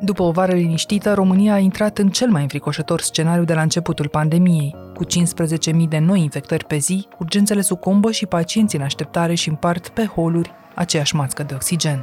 După o vară liniștită, România a intrat în cel mai înfricoșător scenariu de la începutul pandemiei. Cu 15.000 de noi infectări pe zi, urgențele sucombă și pacienții în așteptare și împart pe holuri aceeași mască de oxigen.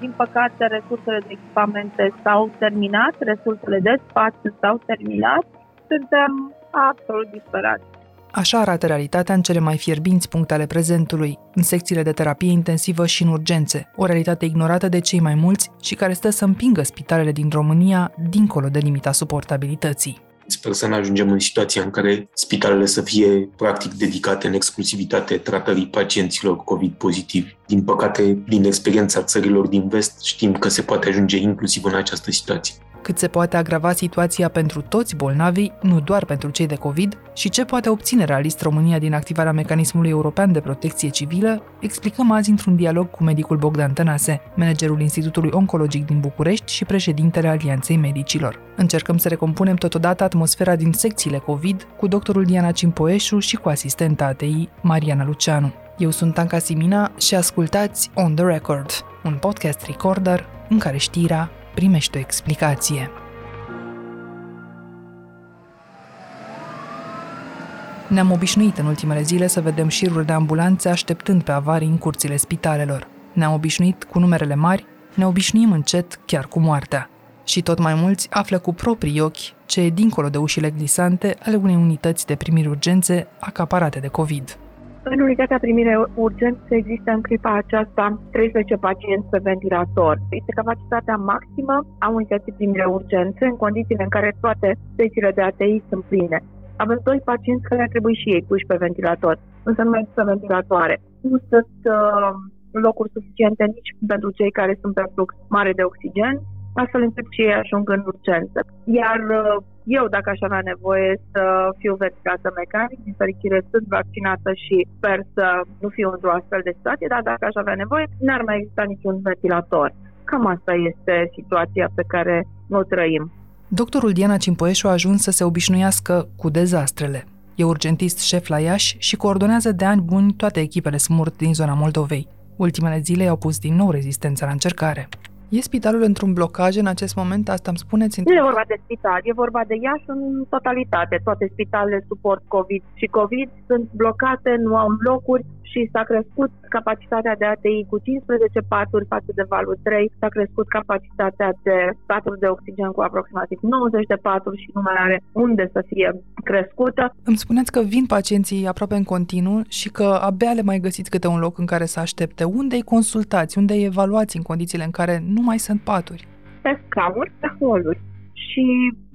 Din păcate, resursele de echipamente s-au terminat, resursele de spațiu s-au terminat. Suntem absolut disperați. Așa arată realitatea în cele mai fierbinți puncte ale prezentului, în secțiile de terapie intensivă și în urgențe, o realitate ignorată de cei mai mulți și care stă să împingă spitalele din România dincolo de limita suportabilității. Sper să ne ajungem în situația în care spitalele să fie practic dedicate în exclusivitate tratării pacienților COVID pozitivi. Din păcate, din experiența țărilor din vest, știm că se poate ajunge inclusiv în această situație cât se poate agrava situația pentru toți bolnavii, nu doar pentru cei de COVID, și ce poate obține realist România din activarea mecanismului european de protecție civilă, explicăm azi într-un dialog cu medicul Bogdan Tănase, managerul Institutului Oncologic din București și președintele Alianței Medicilor. Încercăm să recompunem totodată atmosfera din secțiile COVID cu doctorul Diana Cimpoeșu și cu asistenta ATI Mariana Luceanu. Eu sunt Anca Simina și ascultați On The Record, un podcast recorder în care știrea primește o explicație. Ne-am obișnuit în ultimele zile să vedem șiruri de ambulanțe așteptând pe avarii în curțile spitalelor. Ne-am obișnuit cu numerele mari, ne obișnuim încet chiar cu moartea. Și tot mai mulți află cu proprii ochi ce e dincolo de ușile glisante ale unei unități de primiri urgențe acaparate de COVID. În unitatea primire urgență există în clipa aceasta 13 pacienți pe ventilator. Este capacitatea maximă a unității primire urgențe în condițiile în care toate secțiile de ATI sunt pline. Avem doi pacienți care ar trebui și ei puși pe ventilator, însă nu mai există ventilatoare. Nu sunt uh, locuri suficiente nici pentru cei care sunt pe flux mare de oxigen, astfel încât și ei ajung în urgență. Iar uh, eu, dacă aș avea nevoie să fiu ventilată mecanic, din fericire sunt vaccinată și sper să nu fiu într-o astfel de situație, dar dacă aș avea nevoie, n-ar mai exista niciun ventilator. Cam asta este situația pe care o trăim. Doctorul Diana Cimpoeșu a ajuns să se obișnuiască cu dezastrele. E urgentist șef la Iași și coordonează de ani buni toate echipele SMURT din zona Moldovei. Ultimele zile au pus din nou rezistența la încercare. E spitalul într-un blocaj în acest moment? Asta îmi spuneți? Nu e vorba de spital, e vorba de Iași în totalitate. Toate spitalele suport COVID și COVID sunt blocate, nu au locuri și s-a crescut capacitatea de ATI cu 15 paturi față de valul 3, s-a crescut capacitatea de paturi de oxigen cu aproximativ 90 de paturi și nu mai are unde să fie crescută. Îmi spuneți că vin pacienții aproape în continuu și că abia le mai găsiți câte un loc în care să aștepte. Unde îi consultați? Unde îi evaluați în condițiile în care nu mai sunt paturi? Pe scaunuri, pe holuri și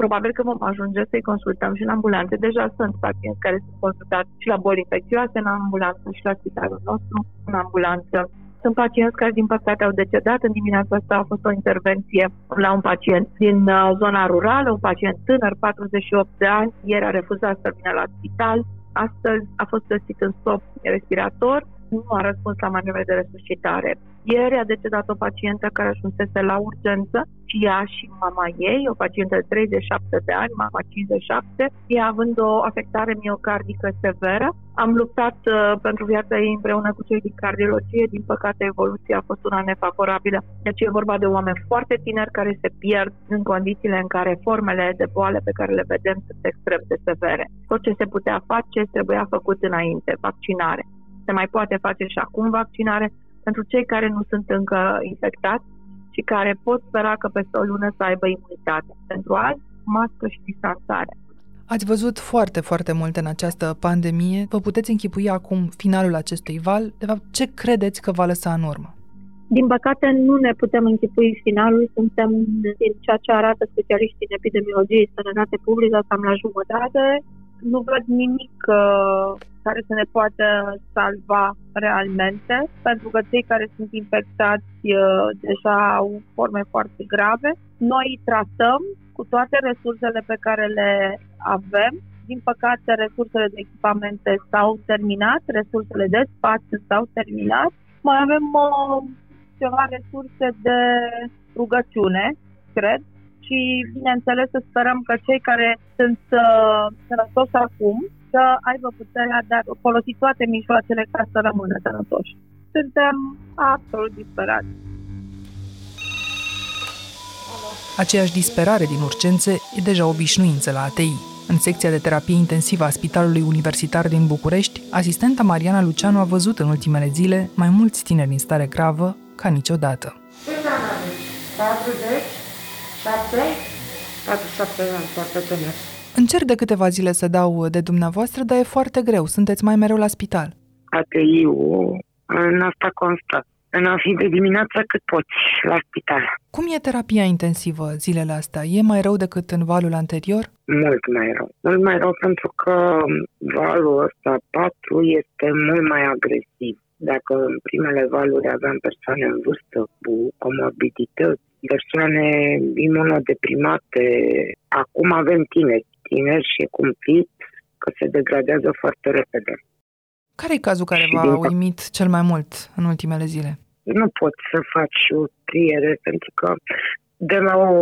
probabil că vom ajunge să-i consultăm și în ambulanțe. Deja sunt pacienți care sunt consultați și la boli infecțioase în ambulanță și la spitalul nostru în ambulanță. Sunt pacienți care, din păcate, au decedat. În dimineața asta a fost o intervenție la un pacient din uh, zona rurală, un pacient tânăr, 48 de ani. Ieri a refuzat să vină la spital. Astăzi a fost găsit în stop respirator nu a răspuns la manevre de resuscitare. Ieri a decedat o pacientă care ajunsese la urgență și ea și mama ei, o pacientă de 37 de ani, mama 57, ea având o afectare miocardică severă. Am luptat uh, pentru viața ei împreună cu cei din cardiologie, din păcate evoluția a fost una nefavorabilă. Deci e vorba de oameni foarte tineri care se pierd în condițiile în care formele de boale pe care le vedem sunt extrem de severe. Tot ce se putea face trebuia făcut înainte, vaccinare se mai poate face și acum vaccinare pentru cei care nu sunt încă infectați și care pot spera că peste o lună să aibă imunitate. Pentru azi, mască și distanțare. Ați văzut foarte, foarte multe în această pandemie. Vă puteți închipui acum finalul acestui val? De fapt, ce credeți că va lăsa în urmă? Din păcate, nu ne putem închipui finalul. Suntem din ceea ce arată specialiștii în epidemiologie și sănătate publică, cam la jumătate nu văd nimic uh, care să ne poată salva realmente, pentru că cei care sunt infectați uh, deja au forme foarte grave. Noi tratăm cu toate resursele pe care le avem. Din păcate, resursele de echipamente s-au terminat, resursele de spațiu s-au terminat. Mai avem uh, ceva resurse de rugăciune, cred, și, bineînțeles, să sperăm că cei care sunt uh, sănătoși acum să aibă puterea de a folosi toate mijloacele ca să rămână sănătoși. Suntem absolut disperați. Hello. Aceeași disperare din urgențe e deja obișnuință la ATI. În secția de terapie intensivă a Spitalului Universitar din București, asistenta Mariana Luceanu a văzut în ultimele zile mai mulți tineri în stare gravă ca niciodată. 40, 7, 47 ani, foarte tânăr. Încerc de câteva zile să dau de dumneavoastră, dar e foarte greu. Sunteți mai mereu la spital. ATI-ul în asta constă. În a fi de dimineață cât poți la spital. Cum e terapia intensivă zilele astea? E mai rău decât în valul anterior? Mult mai rău. Mult mai rău pentru că valul ăsta 4 este mult mai agresiv. Dacă în primele valuri aveam persoane în vârstă cu comorbidități, persoane imunodeprimate, acum avem tineri. Tineri și cumplit că se degradează foarte repede. Care e cazul care v-a uimit cel mai mult în ultimele zile? Nu poți să faci o triere pentru că de la o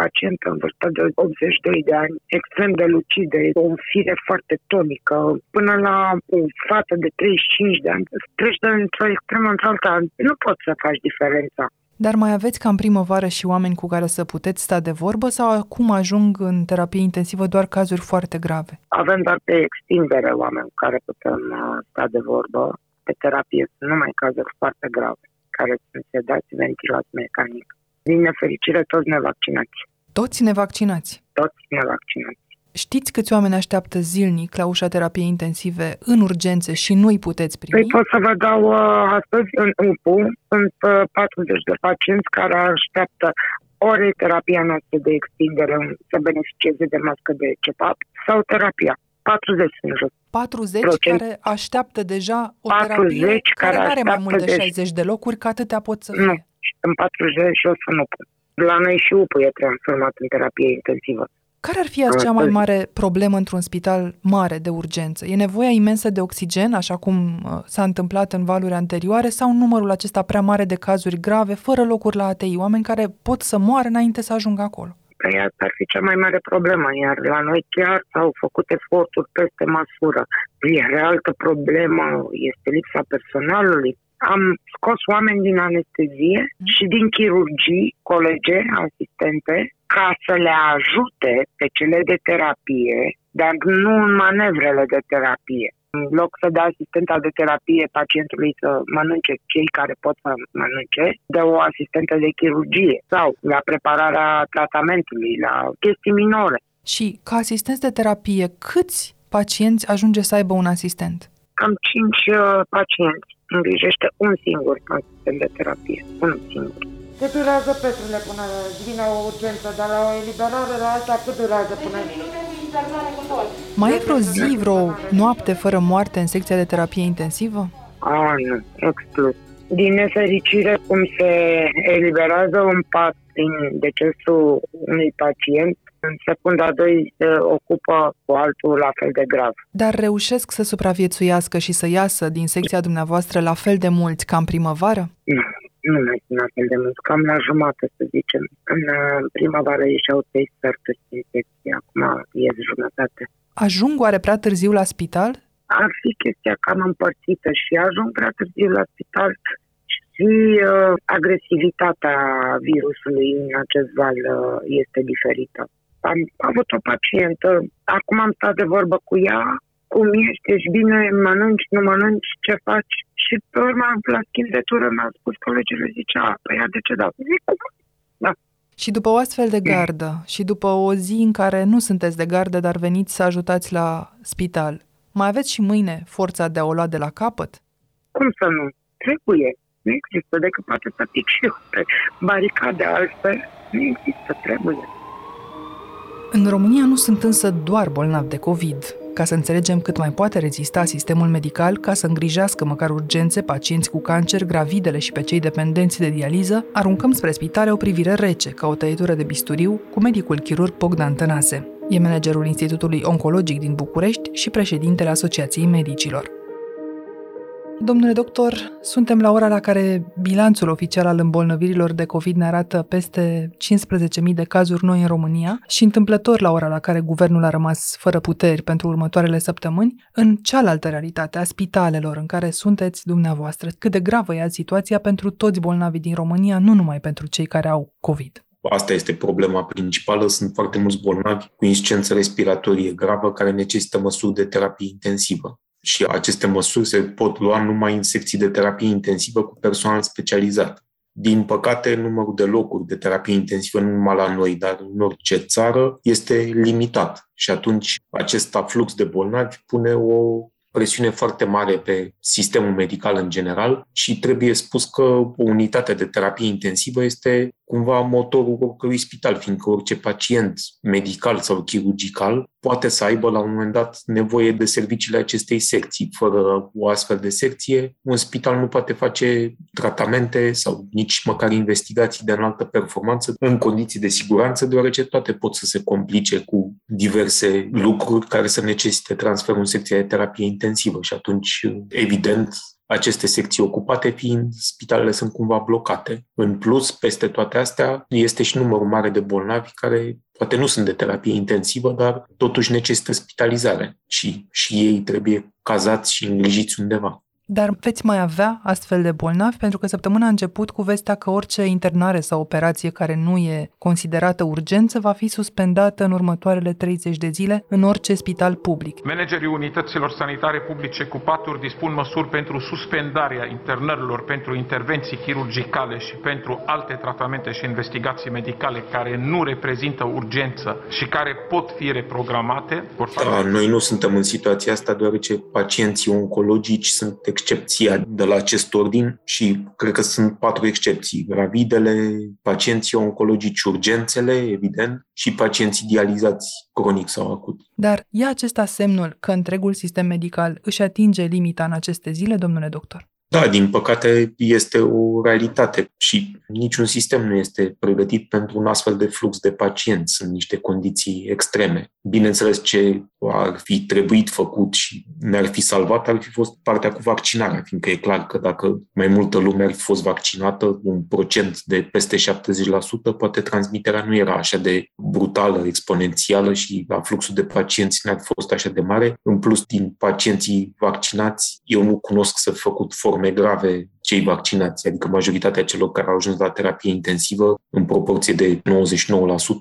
pacientă în vârstă de 82 de ani, extrem de lucidă, o fire foarte tonică, până la o fată de 35 de ani, treci de într-o extremă într-alta, nu poți să faci diferența. Dar mai aveți ca în primăvară și oameni cu care să puteți sta de vorbă sau acum ajung în terapie intensivă doar cazuri foarte grave? Avem doar pe extindere oameni cu care putem uh, sta de vorbă. Pe terapie sunt numai cazuri foarte grave, care sunt sedați, ventilați mecanic. Din nefericire, toți nevaccinați. Toți nevaccinați? Toți nevaccinați. Știți câți oameni așteaptă zilnic la ușa terapiei intensive în urgențe și nu îi puteți primi? Păi pot să vă dau uh, astăzi în UPU, sunt uh, 40 de pacienți care așteaptă ori terapia noastră de extindere să beneficieze de mască de CEPAP sau terapia. 40 în jos. 40 Procent. care așteaptă deja o 40 terapie care, care are mai mult de 60 de locuri, că atâtea pot să fie. Nu, în 40 jos nu pot. La noi și UPU e transformat în terapie intensivă. Care ar fi cea mai mare problemă într-un spital mare de urgență? E nevoia imensă de oxigen, așa cum uh, s-a întâmplat în valuri anterioare, sau numărul acesta prea mare de cazuri grave, fără locuri la ATI, oameni care pot să moară înainte să ajungă acolo? Păi asta ar fi cea mai mare problemă, iar la noi chiar s-au făcut eforturi peste măsură. Iar altă problemă este lipsa personalului. Am scos oameni din anestezie mm. și din chirurgii, colege, asistente, ca să le ajute pe cele de terapie, dar nu în manevrele de terapie. În loc să dea asistenta de terapie pacientului să mănânce cei care pot să mănânce, dă o asistentă de chirurgie sau la prepararea tratamentului, la chestii minore. Și ca asistent de terapie, câți pacienți ajunge să aibă un asistent? Cam 5 uh, pacienți îngrijește un singur asistent de terapie, unul singur. Cât durează, Petrule, până vine o urgență, dar la o eliberare la asta cât durează până... Mai e vreo zi, vreo noapte fără moarte în secția de terapie intensivă? A, nu, exclus. Din nefericire, cum se eliberează un pat din decesul unui pacient, în secunda 2 se ocupă cu altul la fel de grav. Dar reușesc să supraviețuiască și să iasă din secția dumneavoastră la fel de mulți ca în primăvară? Nu, nu mai sunt la fel de mult, cam la jumătate, să zicem. În uh, primăvară ieșeau trei sferturi din secție, acum ies jumătate. Ajung oare prea târziu la spital? Ar fi chestia cam împărțită și ajung prea târziu la spital și uh, agresivitatea virusului în acest val uh, este diferită. Am avut o pacientă, acum am stat de vorbă cu ea, cum ești, ești bine, mănânci, nu mănânci, ce faci? Și pe urmă, la schimb de tură, mi-a spus colegele, zicea, păi ea de ce da? Zic, da. Și după o astfel de gardă și după o zi în care nu sunteți de gardă, dar veniți să ajutați la spital, mai aveți și mâine forța de a o lua de la capăt? Cum să nu? Trebuie. Nu există decât poate să pic și eu pe baricade altfel. Nu există, trebuie. În România nu sunt însă doar bolnavi de COVID ca să înțelegem cât mai poate rezista sistemul medical ca să îngrijească măcar urgențe pacienți cu cancer, gravidele și pe cei dependenți de dializă, aruncăm spre spitale o privire rece, ca o tăietură de bisturiu, cu medicul chirurg Bogdan Tănase. E managerul Institutului Oncologic din București și președintele Asociației Medicilor. Domnule doctor, suntem la ora la care bilanțul oficial al îmbolnăvirilor de COVID ne arată peste 15.000 de cazuri noi în România și întâmplător la ora la care guvernul a rămas fără puteri pentru următoarele săptămâni, în cealaltă realitate a spitalelor în care sunteți dumneavoastră, cât de gravă e situația pentru toți bolnavii din România, nu numai pentru cei care au COVID. asta este problema principală. Sunt foarte mulți bolnavi cu insuficiență respiratorie gravă care necesită măsuri de terapie intensivă. Și aceste măsuri se pot lua numai în secții de terapie intensivă cu personal specializat. Din păcate, numărul de locuri de terapie intensivă, nu numai la noi, dar în orice țară, este limitat. Și atunci acest aflux de bolnavi pune o presiune foarte mare pe sistemul medical în general și trebuie spus că o unitate de terapie intensivă este cumva motorul oricărui spital, fiindcă orice pacient medical sau chirurgical poate să aibă la un moment dat nevoie de serviciile acestei secții. Fără o astfel de secție, un spital nu poate face tratamente sau nici măcar investigații de înaltă performanță în condiții de siguranță, deoarece toate pot să se complice cu diverse lucruri care să necesite transferul în secția de terapie intensivă și atunci, evident, aceste secții ocupate fiind spitalele sunt cumva blocate. În plus, peste toate astea, este și numărul mare de bolnavi care poate nu sunt de terapie intensivă, dar totuși necesită spitalizare și, și ei trebuie cazați și îngrijiți undeva. Dar veți mai avea astfel de bolnavi? Pentru că săptămâna a început cu vestea că orice internare sau operație care nu e considerată urgență va fi suspendată în următoarele 30 de zile în orice spital public. Managerii unităților sanitare publice cu paturi dispun măsuri pentru suspendarea internărilor pentru intervenții chirurgicale și pentru alte tratamente și investigații medicale care nu reprezintă urgență și care pot fi reprogramate. Da, noi nu suntem în situația asta deoarece pacienții oncologici sunt excepția de la acest ordin și cred că sunt patru excepții. Gravidele, pacienții oncologici, urgențele, evident, și pacienții dializați cronic sau acut. Dar e acesta semnul că întregul sistem medical își atinge limita în aceste zile, domnule doctor? Da, din păcate este o realitate și niciun sistem nu este pregătit pentru un astfel de flux de pacienți. Sunt niște condiții extreme. Bineînțeles, ce ar fi trebuit făcut și ne-ar fi salvat ar fi fost partea cu vaccinarea, fiindcă e clar că dacă mai multă lume ar fi fost vaccinată, un procent de peste 70%, poate transmiterea nu era așa de brutală, exponențială și la fluxul de pacienți n-ar fi fost așa de mare. În plus, din pacienții vaccinați, eu nu cunosc să fi făcut forme grave cei vaccinați, adică majoritatea celor care au ajuns la terapie intensivă, în proporție de 99%,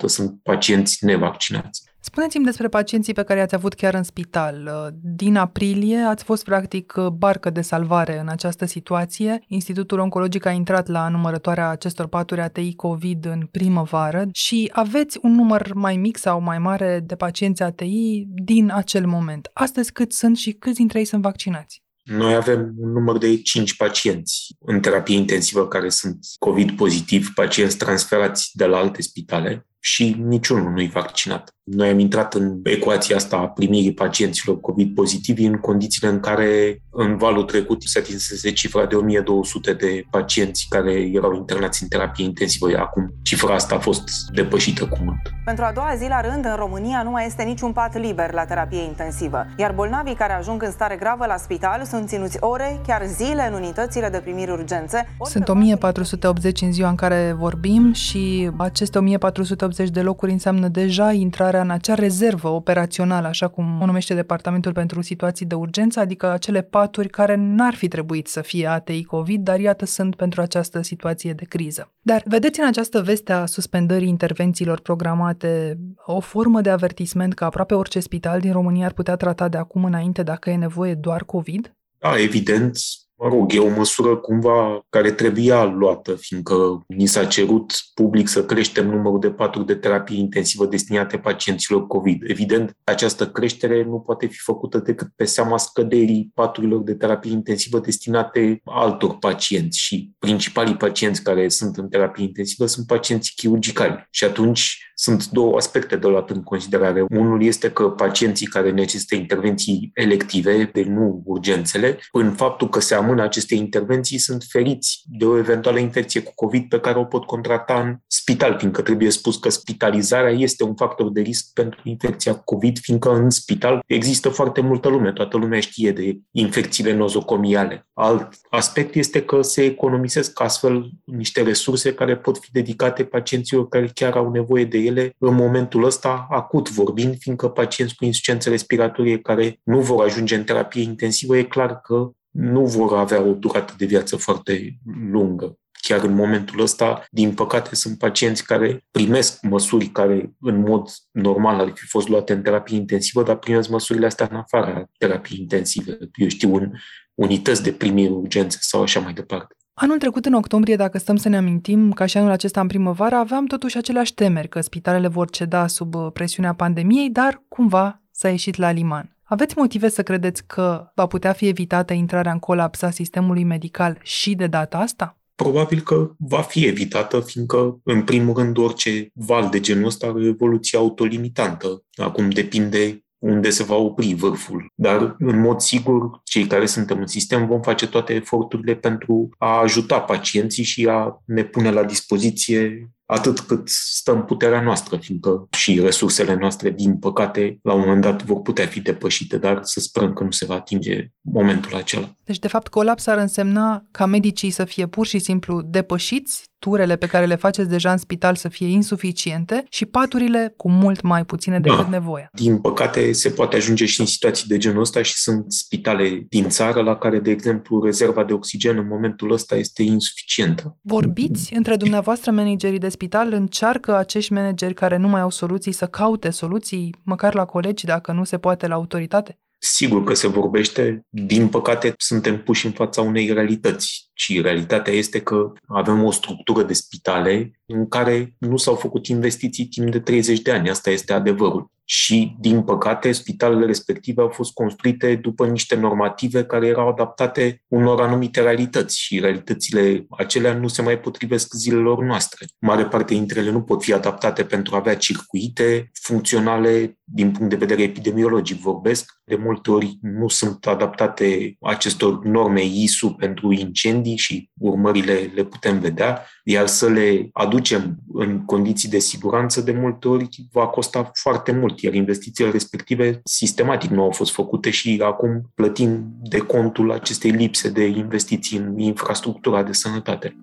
sunt pacienți nevaccinați. Spuneți-mi despre pacienții pe care i-ați avut chiar în spital. Din aprilie ați fost practic barcă de salvare în această situație. Institutul Oncologic a intrat la numărătoarea acestor paturi ATI COVID în primăvară și aveți un număr mai mic sau mai mare de pacienți ATI din acel moment. Astăzi cât sunt și câți dintre ei sunt vaccinați? Noi avem un număr de 5 pacienți în terapie intensivă care sunt COVID pozitiv, pacienți transferați de la alte spitale și niciunul nu-i vaccinat. Noi am intrat în ecuația asta a primirii pacienților COVID pozitivi în condițiile în care în valul trecut se atinsese cifra de 1200 de pacienți care erau internați în terapie intensivă. Acum cifra asta a fost depășită cu mult. Pentru a doua zi la rând, în România nu mai este niciun pat liber la terapie intensivă, iar bolnavii care ajung în stare gravă la spital sunt ținuți ore, chiar zile în unitățile de primiri urgențe. Sunt 1480 în ziua în care vorbim și aceste 1480 de locuri înseamnă deja intrarea intrarea în acea rezervă operațională, așa cum o numește Departamentul pentru Situații de Urgență, adică acele paturi care n-ar fi trebuit să fie ATI COVID, dar iată sunt pentru această situație de criză. Dar vedeți în această veste a suspendării intervențiilor programate o formă de avertisment că aproape orice spital din România ar putea trata de acum înainte dacă e nevoie doar COVID? Da, evident, mă rog, e o măsură cumva care trebuia luată, fiindcă ni s-a cerut public să creștem numărul de paturi de terapie intensivă destinate pacienților COVID. Evident, această creștere nu poate fi făcută decât pe seama scăderii paturilor de terapie intensivă destinate altor pacienți și principalii pacienți care sunt în terapie intensivă sunt pacienții chirurgicali. Și atunci sunt două aspecte de luat în considerare. Unul este că pacienții care necesită intervenții elective, de nu urgențele, în faptul că se amână aceste intervenții, sunt feriți de o eventuală infecție cu COVID pe care o pot contracta în spital, fiindcă trebuie spus că spitalizarea este un factor de risc pentru infecția COVID, fiindcă în spital există foarte multă lume, toată lumea știe de infecțiile nozocomiale. Alt aspect este că se economisesc astfel niște resurse care pot fi dedicate pacienților care chiar au nevoie de ele în momentul ăsta, acut vorbind, fiindcă pacienți cu insuficiență respiratorie care nu vor ajunge în terapie intensivă, e clar că nu vor avea o durată de viață foarte lungă chiar în momentul ăsta, din păcate, sunt pacienți care primesc măsuri care în mod normal ar fi fost luate în terapie intensivă, dar primesc măsurile astea în afara terapiei intensive. Eu știu, în unități de primire urgențe sau așa mai departe. Anul trecut, în octombrie, dacă stăm să ne amintim, ca și anul acesta în primăvară, aveam totuși aceleași temeri că spitalele vor ceda sub uh, presiunea pandemiei, dar cumva s-a ieșit la liman. Aveți motive să credeți că va putea fi evitată intrarea în colaps a sistemului medical și de data asta? Probabil că va fi evitată, fiindcă, în primul rând, orice val de genul ăsta are o evoluție autolimitantă. Acum depinde unde se va opri vârful. Dar, în mod sigur, cei care suntem în sistem vom face toate eforturile pentru a ajuta pacienții și a ne pune la dispoziție atât cât stă în puterea noastră, fiindcă și resursele noastre, din păcate, la un moment dat vor putea fi depășite, dar să sperăm că nu se va atinge momentul acela. Deci, de fapt, colaps ar însemna ca medicii să fie pur și simplu depășiți, turele pe care le faceți deja în spital să fie insuficiente și paturile cu mult mai puține decât da. nevoia. Din păcate, se poate ajunge și în situații de genul ăsta și sunt spitale din țară la care, de exemplu, rezerva de oxigen în momentul ăsta este insuficientă. Vorbiți între dumneavoastră managerii de spital, încearcă acești manageri care nu mai au soluții să caute soluții, măcar la colegi, dacă nu se poate la autoritate? Sigur că se vorbește, din păcate suntem puși în fața unei realități. Și realitatea este că avem o structură de spitale în care nu s-au făcut investiții timp de 30 de ani, asta este adevărul și, din păcate, spitalele respective au fost construite după niște normative care erau adaptate unor anumite realități și realitățile acelea nu se mai potrivesc zilelor noastre. Mare parte dintre ele nu pot fi adaptate pentru a avea circuite funcționale din punct de vedere epidemiologic vorbesc. De multe ori nu sunt adaptate acestor norme ISU pentru incendii și urmările le putem vedea, iar să le aducem în condiții de siguranță de multe ori va costa foarte mult iar investițiile respective sistematic nu au fost făcute și acum plătim de contul acestei lipse de investiții în infrastructura de sănătate.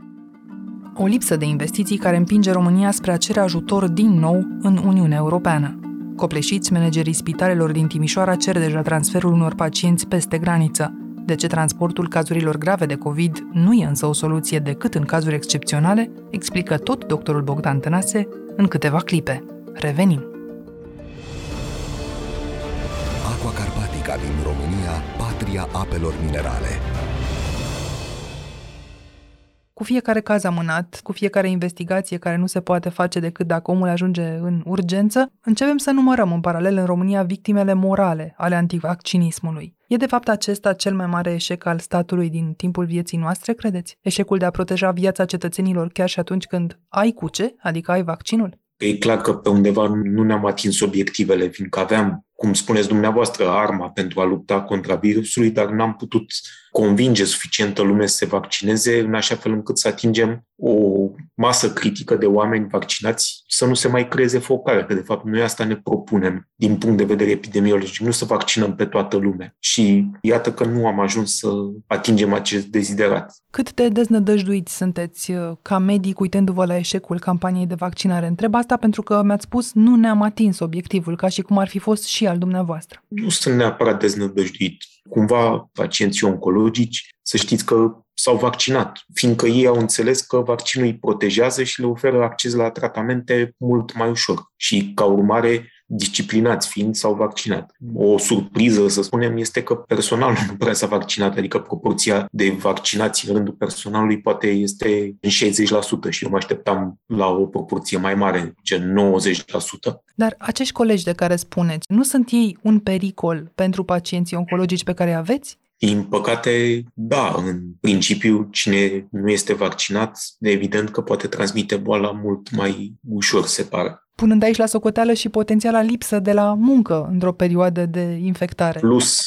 O lipsă de investiții care împinge România spre a cere ajutor din nou în Uniunea Europeană. Copleșiți, managerii spitalelor din Timișoara cer deja transferul unor pacienți peste graniță. De ce transportul cazurilor grave de COVID nu e însă o soluție decât în cazuri excepționale, explică tot doctorul Bogdan Tănase în câteva clipe. Revenim! Republica din România, patria apelor minerale. Cu fiecare caz amânat, cu fiecare investigație care nu se poate face decât dacă omul ajunge în urgență, începem să numărăm în paralel în România victimele morale ale antivaccinismului. E de fapt acesta cel mai mare eșec al statului din timpul vieții noastre, credeți? Eșecul de a proteja viața cetățenilor chiar și atunci când ai cu ce, adică ai vaccinul? E clar că pe undeva nu ne-am atins obiectivele, fiindcă aveam cum spuneți dumneavoastră, arma pentru a lupta contra virusului, dar n-am putut convinge suficientă lume să se vaccineze în așa fel încât să atingem o masă critică de oameni vaccinați, să nu se mai creeze focare, că de fapt noi asta ne propunem din punct de vedere epidemiologic, nu să vaccinăm pe toată lumea. Și iată că nu am ajuns să atingem acest deziderat. Cât de deznădăjduiți sunteți uh, ca medic uitându-vă la eșecul campaniei de vaccinare? Întreb asta pentru că mi-ați spus nu ne-am atins obiectivul, ca și cum ar fi fost și al dumneavoastră. Nu sunt neapărat deznădăjduit. Cumva pacienții oncologici, să știți că s-au vaccinat, fiindcă ei au înțeles că vaccinul îi protejează și le oferă acces la tratamente mult mai ușor. Și, ca urmare, disciplinați fiind, s-au vaccinat. O surpriză, să spunem, este că personalul nu prea s-a vaccinat, adică proporția de vaccinați în rândul personalului poate este în 60% și eu mă așteptam la o proporție mai mare, gen 90%. Dar acești colegi de care spuneți, nu sunt ei un pericol pentru pacienții oncologici pe care îi aveți? Din păcate, da, în principiu, cine nu este vaccinat, evident că poate transmite boala mult mai ușor, se pare punând aici la socoteală și potențiala lipsă de la muncă într-o perioadă de infectare. Plus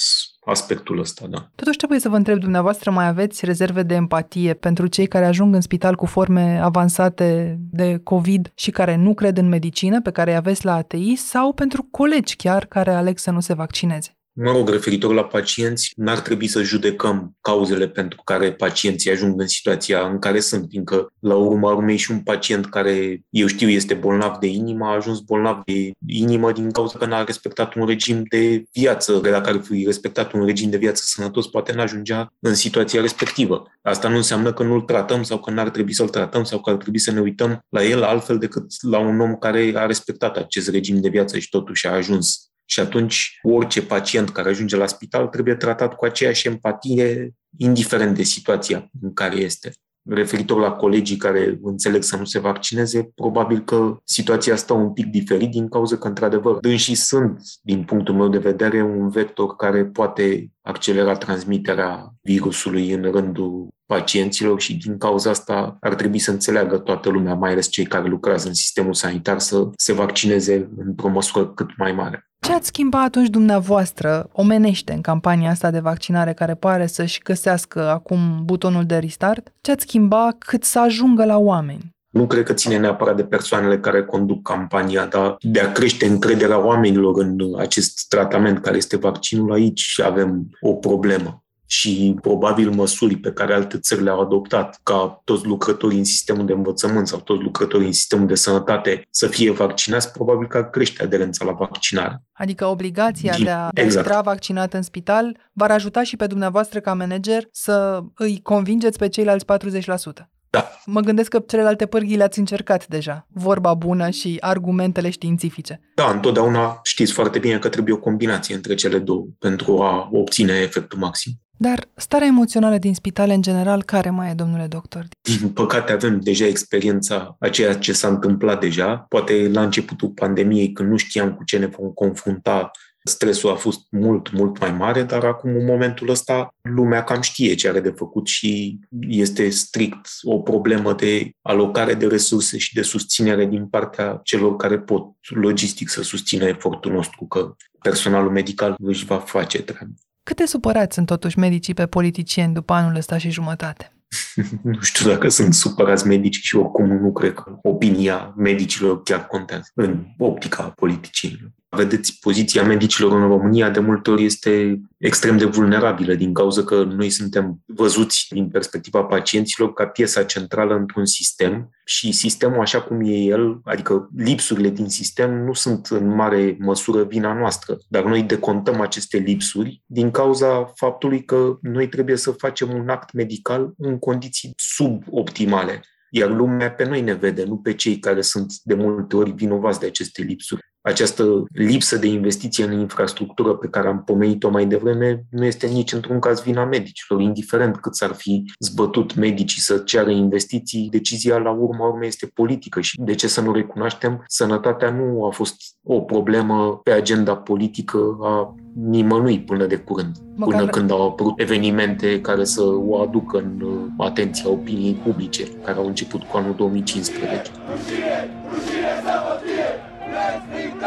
aspectul ăsta, da. Totuși trebuie să vă întreb dumneavoastră, mai aveți rezerve de empatie pentru cei care ajung în spital cu forme avansate de COVID și care nu cred în medicină, pe care îi aveți la ATI, sau pentru colegi chiar care aleg să nu se vaccineze? Mă rog, referitor la pacienți, n-ar trebui să judecăm cauzele pentru care pacienții ajung în situația în care sunt, fiindcă la urma urmei și un pacient care, eu știu, este bolnav de inimă, a ajuns bolnav de inimă din cauza că n-a respectat un regim de viață, dacă ar fi respectat un regim de viață sănătos, poate n-ajungea în situația respectivă. Asta nu înseamnă că nu-l tratăm sau că n-ar trebui să-l tratăm sau că ar trebui să ne uităm la el altfel decât la un om care a respectat acest regim de viață și totuși a ajuns și atunci orice pacient care ajunge la spital trebuie tratat cu aceeași empatie, indiferent de situația în care este. Referitor la colegii care înțeleg să nu se vaccineze, probabil că situația asta un pic diferit din cauza că, într-adevăr, dânsii sunt, din punctul meu de vedere, un vector care poate accelera transmiterea virusului în rândul pacienților și din cauza asta ar trebui să înțeleagă toată lumea, mai ales cei care lucrează în sistemul sanitar, să se vaccineze într-o măsură cât mai mare. Ce ați schimba atunci dumneavoastră omenește în campania asta de vaccinare care pare să-și găsească acum butonul de restart? Ce ați schimba cât să ajungă la oameni? Nu cred că ține neapărat de persoanele care conduc campania, dar de a crește încrederea oamenilor în acest tratament care este vaccinul, aici avem o problemă și probabil măsuri pe care alte țări le-au adoptat, ca toți lucrătorii în sistemul de învățământ sau toți lucrătorii în sistemul de sănătate să fie vaccinați, probabil că ar crește aderența la vaccinare. Adică obligația Din, de a exact. intra vaccinat în spital v-ar ajuta și pe dumneavoastră ca manager să îi convingeți pe ceilalți 40%. Da. Mă gândesc că celelalte pârghii le-ați încercat deja. Vorba bună și argumentele științifice. Da, întotdeauna știți foarte bine că trebuie o combinație între cele două pentru a obține efectul maxim. Dar starea emoțională din spitale în general, care mai e, domnule doctor? Din păcate avem deja experiența a ceea ce s-a întâmplat deja. Poate la începutul pandemiei, când nu știam cu ce ne vom confrunta, stresul a fost mult, mult mai mare, dar acum, în momentul ăsta, lumea cam știe ce are de făcut și este strict o problemă de alocare de resurse și de susținere din partea celor care pot logistic să susțină efortul nostru, că personalul medical își va face treaba. Cât de supărați sunt totuși medicii pe politicieni după anul ăsta și jumătate? nu știu dacă sunt supărați medici și oricum nu cred că opinia medicilor chiar contează în optica politicienilor. Vedeți, poziția medicilor în România de multe ori este extrem de vulnerabilă din cauza că noi suntem văzuți din perspectiva pacienților ca piesa centrală într-un sistem și sistemul așa cum e el, adică lipsurile din sistem nu sunt în mare măsură vina noastră, dar noi decontăm aceste lipsuri din cauza faptului că noi trebuie să facem un act medical în condiții suboptimale. Iar lumea pe noi ne vede, nu pe cei care sunt de multe ori vinovați de aceste lipsuri această lipsă de investiție în infrastructură pe care am pomenit-o mai devreme nu este nici într-un caz vina medicilor. Indiferent cât s-ar fi zbătut medicii să ceară investiții, decizia la urma urmei este politică și de ce să nu recunoaștem, sănătatea nu a fost o problemă pe agenda politică a nimănui până de curând, Măcar... până când au apărut evenimente care să o aducă în uh, atenția opiniei publice, care au început cu anul 2015.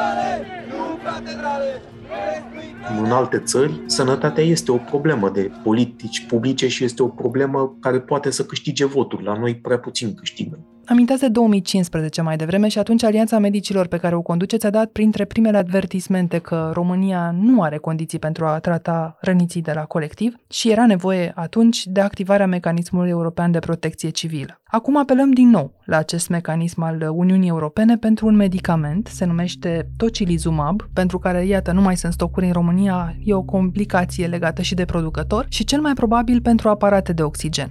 Rușine! Rușine să în alte țări, sănătatea este o problemă de politici publice și este o problemă care poate să câștige voturi. La noi prea puțin câștigă. Amintați de 2015 mai devreme și atunci Alianța Medicilor pe care o conduceți a dat printre primele advertismente că România nu are condiții pentru a trata răniții de la colectiv și era nevoie atunci de activarea mecanismului european de protecție civilă. Acum apelăm din nou la acest mecanism al Uniunii Europene pentru un medicament, se numește tocilizumab, pentru care, iată, nu mai sunt stocuri în România, e o complicație legată și de producător și cel mai probabil pentru aparate de oxigen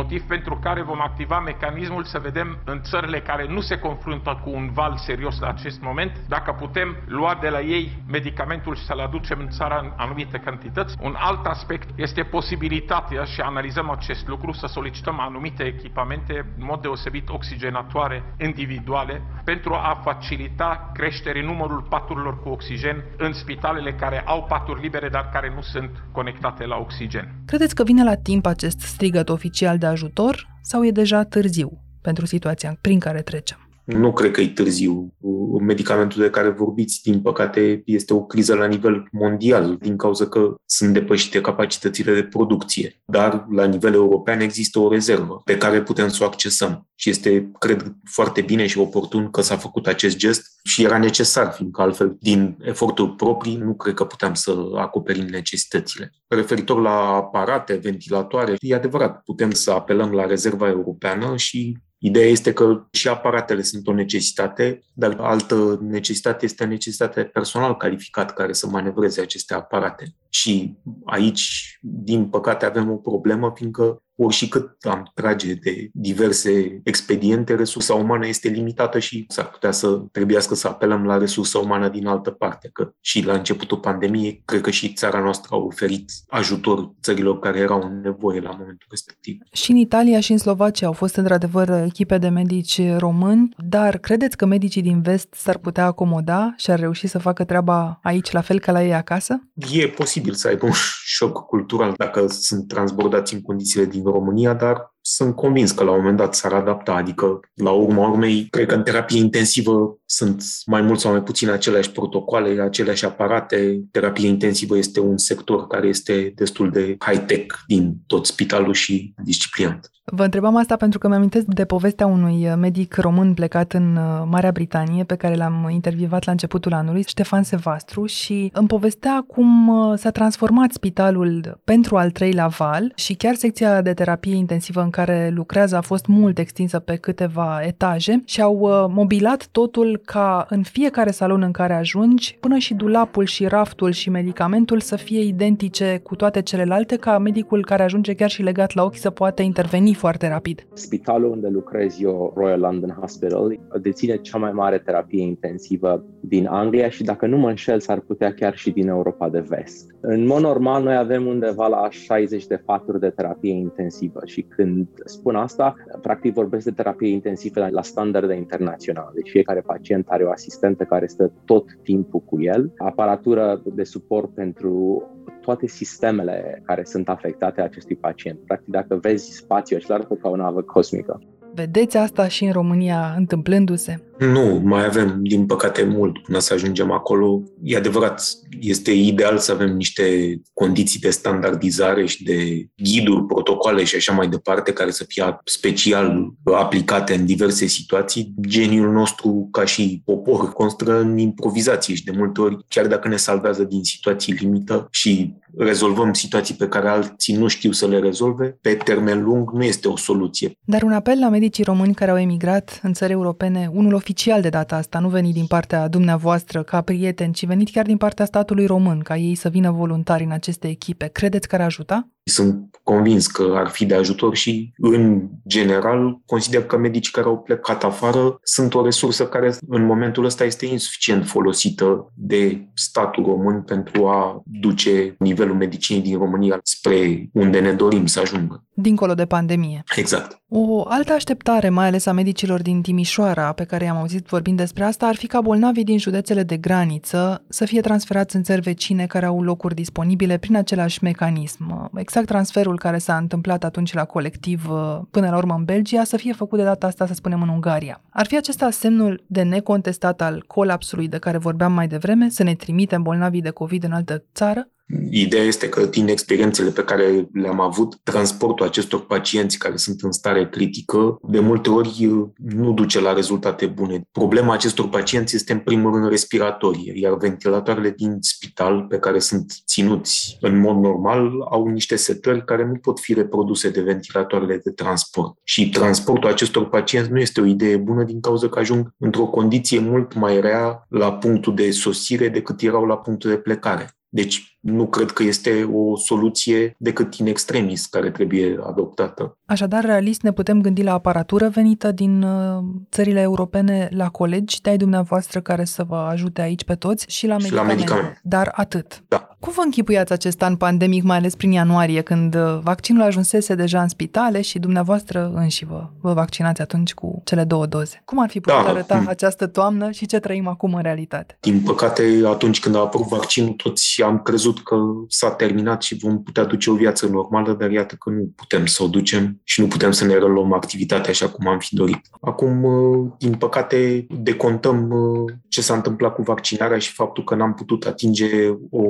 motiv pentru care vom activa mecanismul să vedem în țările care nu se confruntă cu un val serios la acest moment, dacă putem lua de la ei medicamentul și să-l aducem în țara în anumite cantități. Un alt aspect este posibilitatea și analizăm acest lucru să solicităm anumite echipamente, în mod deosebit oxigenatoare individuale, pentru a facilita creșterii numărul paturilor cu oxigen în spitalele care au paturi libere, dar care nu sunt conectate la oxigen. Credeți că vine la timp acest strigăt oficial de de ajutor sau e deja târziu pentru situația prin care trecem? Nu cred că e târziu. Medicamentul de care vorbiți, din păcate, este o criză la nivel mondial, din cauza că sunt depășite capacitățile de producție. Dar, la nivel european, există o rezervă pe care putem să o accesăm. Și este, cred, foarte bine și oportun că s-a făcut acest gest și era necesar, fiindcă altfel, din eforturi proprii, nu cred că puteam să acoperim necesitățile. Referitor la aparate, ventilatoare, e adevărat, putem să apelăm la rezerva europeană și Ideea este că și aparatele sunt o necesitate, dar altă necesitate este necesitatea personal calificat care să manevreze aceste aparate. Și aici, din păcate, avem o problemă, fiindcă ori și cât am trage de diverse expediente, resursa umană este limitată și s-ar putea să trebuiască să apelăm la resursa umană din altă parte, că și la începutul pandemiei, cred că și țara noastră a oferit ajutor țărilor care erau în nevoie la momentul respectiv. Și în Italia și în Slovacia au fost într-adevăr echipe de medici români, dar credeți că medicii din vest s-ar putea acomoda și ar reuși să facă treaba aici la fel ca la ei acasă? E posibil să aibă un șoc cultural dacă sunt transbordați în condițiile din România, dar sunt convins că la un moment dat s-ar adapta, adică la urma urmei, cred că în terapie intensivă sunt mai mult sau mai puțin aceleași protocoale, aceleași aparate. Terapie intensivă este un sector care este destul de high-tech din tot spitalul și disciplinat. Vă întrebam asta pentru că mi-amintesc de povestea unui medic român plecat în uh, Marea Britanie, pe care l-am intervievat la începutul anului, Ștefan Sevastru, și îmi povestea cum uh, s-a transformat spitalul pentru al treilea val și chiar secția de terapie intensivă în care lucrează a fost mult extinsă pe câteva etaje și au uh, mobilat totul ca în fiecare salon în care ajungi, până și dulapul și raftul și medicamentul să fie identice cu toate celelalte, ca medicul care ajunge chiar și legat la ochi să poată interveni foarte rapid. Spitalul unde lucrez eu, Royal London Hospital, deține cea mai mare terapie intensivă din Anglia și dacă nu mă înșel, s-ar putea chiar și din Europa de vest. În mod normal, noi avem undeva la 60 de faturi de terapie intensivă și când spun asta, practic vorbesc de terapie intensivă la, la standarde internaționale. Deci fiecare pacient are o asistentă care stă tot timpul cu el, aparatură de suport pentru toate sistemele care sunt afectate acestui pacient. Practic, dacă vezi spațiul acela, arată ca o navă cosmică. Vedeți asta și în România întâmplându-se? Nu, mai avem, din păcate, mult până să ajungem acolo. E adevărat, este ideal să avem niște condiții de standardizare și de ghiduri, protocoale și așa mai departe, care să fie special aplicate în diverse situații. Geniul nostru, ca și popor, constă în improvizație și de multe ori, chiar dacă ne salvează din situații limită și rezolvăm situații pe care alții nu știu să le rezolve, pe termen lung nu este o soluție. Dar un apel la medicii români care au emigrat în țări europene, unul oficial de data asta, nu venit din partea dumneavoastră ca prieten, ci venit chiar din partea statului român, ca ei să vină voluntari în aceste echipe, credeți că ar ajuta? Sunt convins că ar fi de ajutor și, în general, consider că medicii care au plecat afară sunt o resursă care, în momentul ăsta, este insuficient folosită de statul român pentru a duce nivelul medicinii din România spre unde ne dorim să ajungă. Dincolo de pandemie. Exact. O altă așteptare, mai ales a medicilor din Timișoara, pe care i-am auzit vorbind despre asta, ar fi ca bolnavii din județele de graniță să fie transferați în țări vecine care au locuri disponibile prin același mecanism. Exact transferul care s-a întâmplat atunci la colectiv până la urmă în Belgia să fie făcut de data asta, să spunem, în Ungaria. Ar fi acesta semnul de necontestat al colapsului de care vorbeam mai devreme, să ne trimitem bolnavii de COVID în altă țară? Ideea este că din experiențele pe care le-am avut, transportul acestor pacienți care sunt în stare critică, de multe ori nu duce la rezultate bune. Problema acestor pacienți este în primul rând respiratorie, iar ventilatoarele din spital pe care sunt ținuți în mod normal au niște setări care nu pot fi reproduse de ventilatoarele de transport. Și transportul acestor pacienți nu este o idee bună din cauza că ajung într-o condiție mult mai rea la punctul de sosire decât erau la punctul de plecare. Deci nu cred că este o soluție decât in extremis care trebuie adoptată. Așadar, realist ne putem gândi la aparatură venită din uh, țările europene, la colegi de-ai dumneavoastră care să vă ajute aici pe toți și la, și medicamente. la medicamente. Dar atât. Da. Cum vă închipuiați acest an pandemic, mai ales prin ianuarie, când uh, vaccinul ajunsese deja în spitale și dumneavoastră înși vă, vă vaccinați atunci cu cele două doze? Cum ar fi putut da. arăta hmm. această toamnă și ce trăim acum în realitate? Din păcate, atunci când a apărut vaccinul, toți am crezut crezut că s-a terminat și vom putea duce o viață normală, dar iată că nu putem să o ducem și nu putem să ne reluăm activitatea așa cum am fi dorit. Acum, uh, din păcate, decontăm uh, ce s-a întâmplat cu vaccinarea și faptul că n-am putut atinge o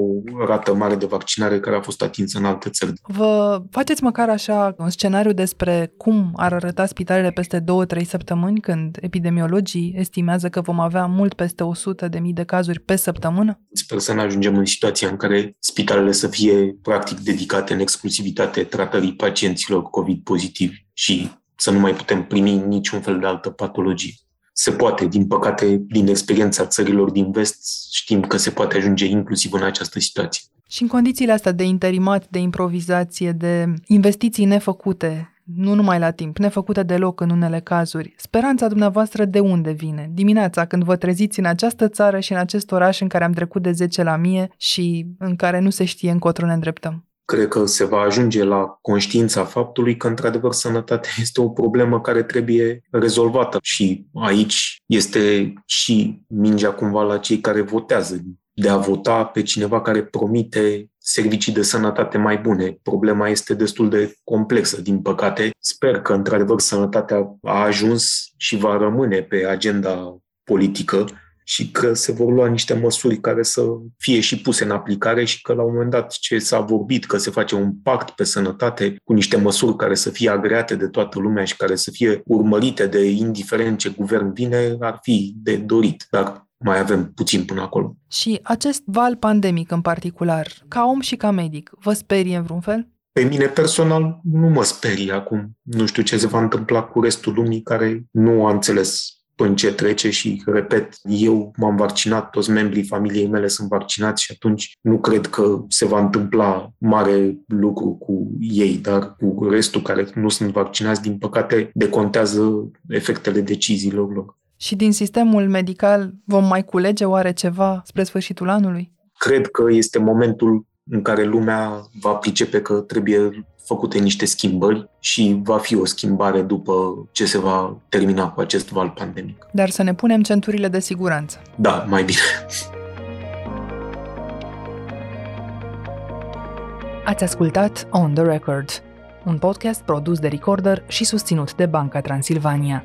rată mare de vaccinare care a fost atinsă în alte țări. Vă faceți măcar așa un scenariu despre cum ar arăta spitalele peste 2-3 săptămâni când epidemiologii estimează că vom avea mult peste 100 de mii de cazuri pe săptămână? Sper să ne ajungem în situația în care spitalele să fie practic dedicate în exclusivitate tratării pacienților COVID pozitivi și să nu mai putem primi niciun fel de altă patologie. Se poate, din păcate, din experiența țărilor din vest, știm că se poate ajunge inclusiv în această situație. Și în condițiile astea de interimat, de improvizație, de investiții nefăcute, nu numai la timp, nefăcute deloc în unele cazuri. Speranța dumneavoastră de unde vine? Dimineața, când vă treziți în această țară și în acest oraș în care am trecut de 10 la mie și în care nu se știe încotro ne îndreptăm? Cred că se va ajunge la conștiința faptului că, într-adevăr, sănătatea este o problemă care trebuie rezolvată și aici este și mingea cumva la cei care votează de a vota pe cineva care promite servicii de sănătate mai bune. Problema este destul de complexă, din păcate. Sper că, într-adevăr, sănătatea a ajuns și va rămâne pe agenda politică și că se vor lua niște măsuri care să fie și puse în aplicare și că la un moment dat ce s-a vorbit, că se face un pact pe sănătate cu niște măsuri care să fie agreate de toată lumea și care să fie urmărite de indiferent ce guvern vine, ar fi de dorit. Dar mai avem puțin până acolo. Și acest val pandemic în particular, ca om și ca medic, vă sperie în vreun fel? Pe mine personal nu mă sperie acum. Nu știu ce se va întâmpla cu restul lumii care nu a înțeles până ce trece și, repet, eu m-am vaccinat, toți membrii familiei mele sunt vaccinați și atunci nu cred că se va întâmpla mare lucru cu ei, dar cu restul care nu sunt vaccinați, din păcate, decontează efectele deciziilor lor. Și din sistemul medical vom mai culege oare ceva spre sfârșitul anului? Cred că este momentul în care lumea va pricepe că trebuie făcute niște schimbări și va fi o schimbare după ce se va termina cu acest val pandemic. Dar să ne punem centurile de siguranță. Da, mai bine. Ați ascultat On The Record, un podcast produs de Recorder și susținut de Banca Transilvania.